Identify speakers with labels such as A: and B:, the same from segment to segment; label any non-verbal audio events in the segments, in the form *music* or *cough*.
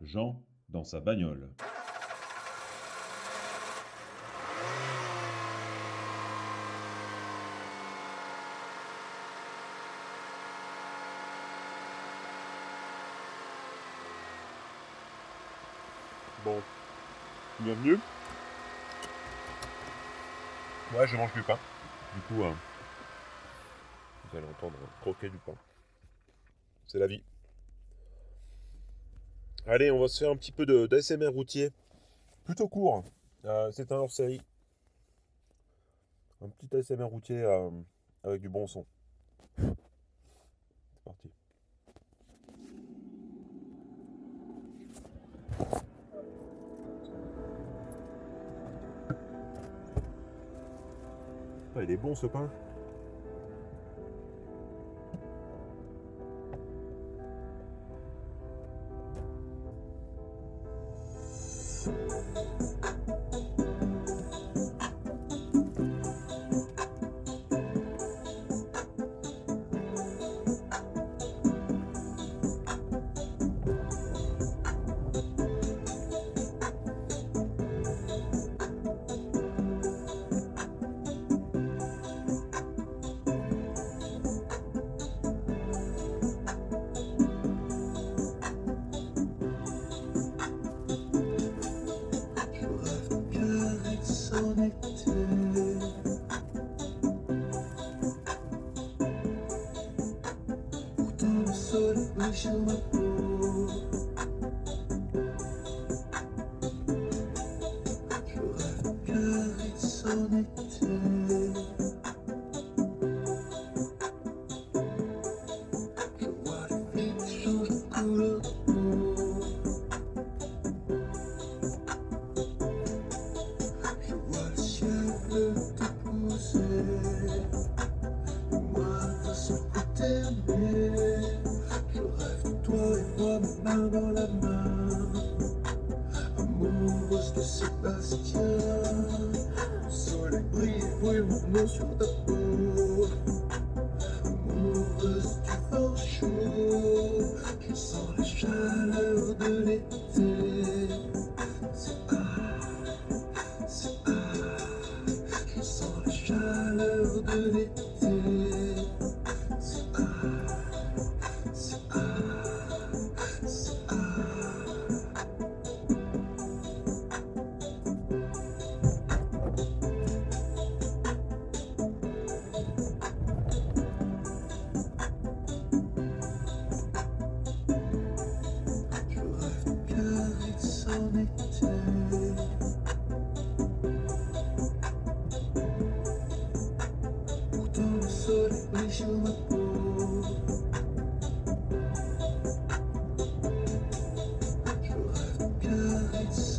A: Jean dans sa bagnole.
B: Bon, bienvenue. Ouais, je mange du pain. Du coup, euh, vous allez entendre croquer du pain. C'est la vie. Allez, on va se faire un petit peu d'ASMR routier. Plutôt court. Euh, c'est un hors-série. Un petit ASMR routier euh, avec du bon son. C'est parti. Ah, il est bon ce pain.
C: Je rêve qu'avec dans la main. Amoureuse de Sébastien. Le soleil brille brûle mon nom sur ta peau. Amoureuse du vent chaud. Je sens la chaleur de l'été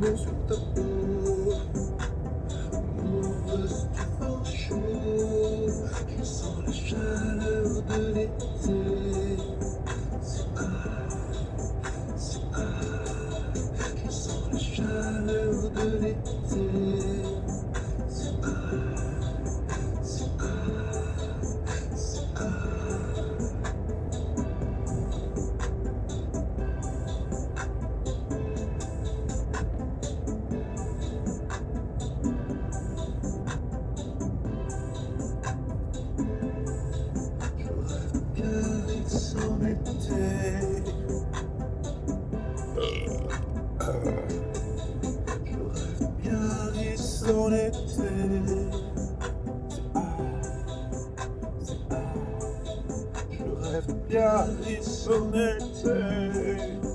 C: brûle ah Je rêve qu'avec son été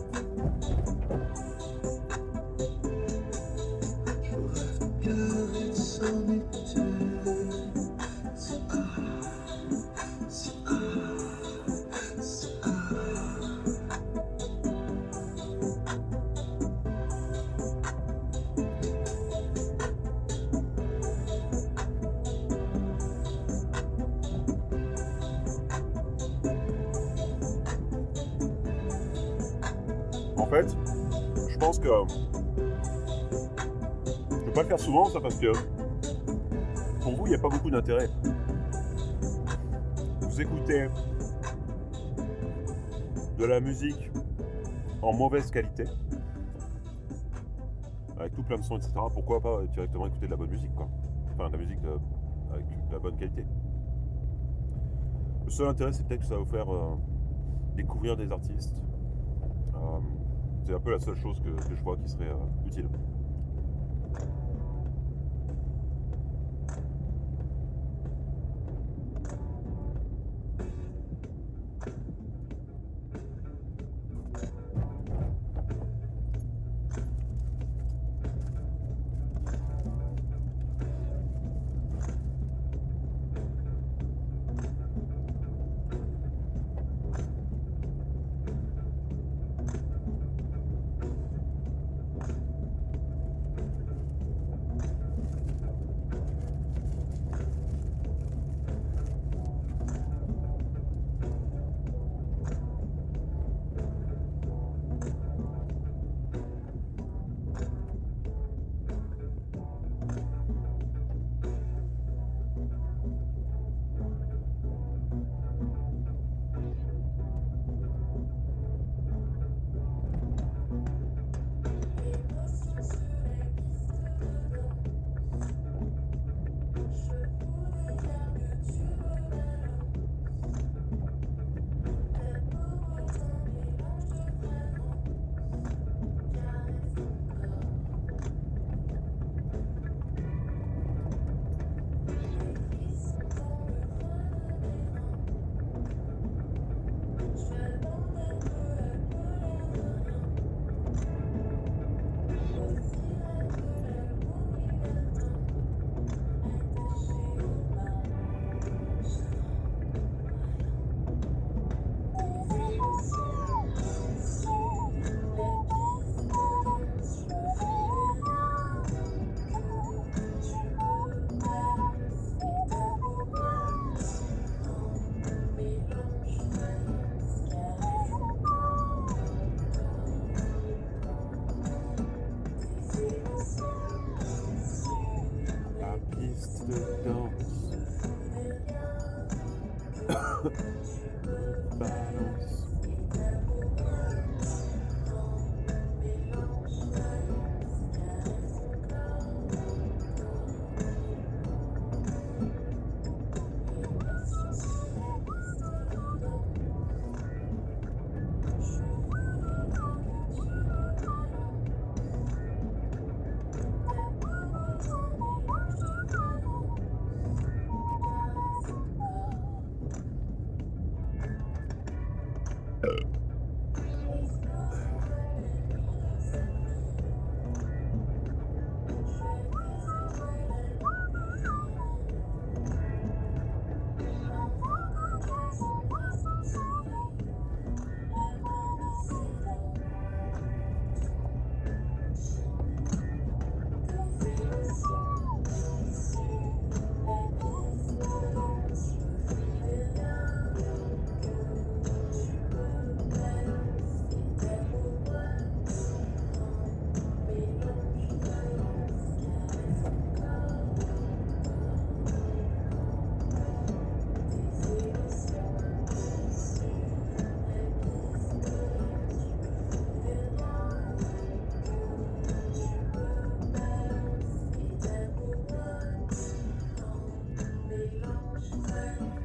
B: En fait, je pense que je ne peux pas le faire souvent, ça, parce que pour vous, il n'y a pas beaucoup d'intérêt. Vous écoutez de la musique en mauvaise qualité, avec tout plein de sons, etc. Pourquoi pas directement écouter de la bonne musique, quoi Enfin, de la musique de- avec de la bonne qualité. Le seul intérêt, c'est peut-être que ça va vous faire euh, découvrir des artistes. C'est un peu la seule chose que, que je vois qui serait euh, utile. La *laughs*
C: Battles. time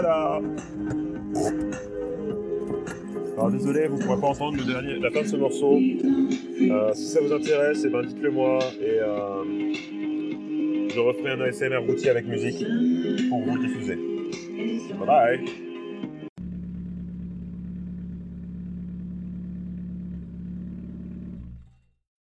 A: Voilà. Alors désolé, vous ne pourrez pas entendre le dernier, la fin de ce morceau. Euh, si ça vous intéresse, eh ben dites-le moi et euh, je referai un ASMR routier avec musique pour vous diffuser. Bye bye.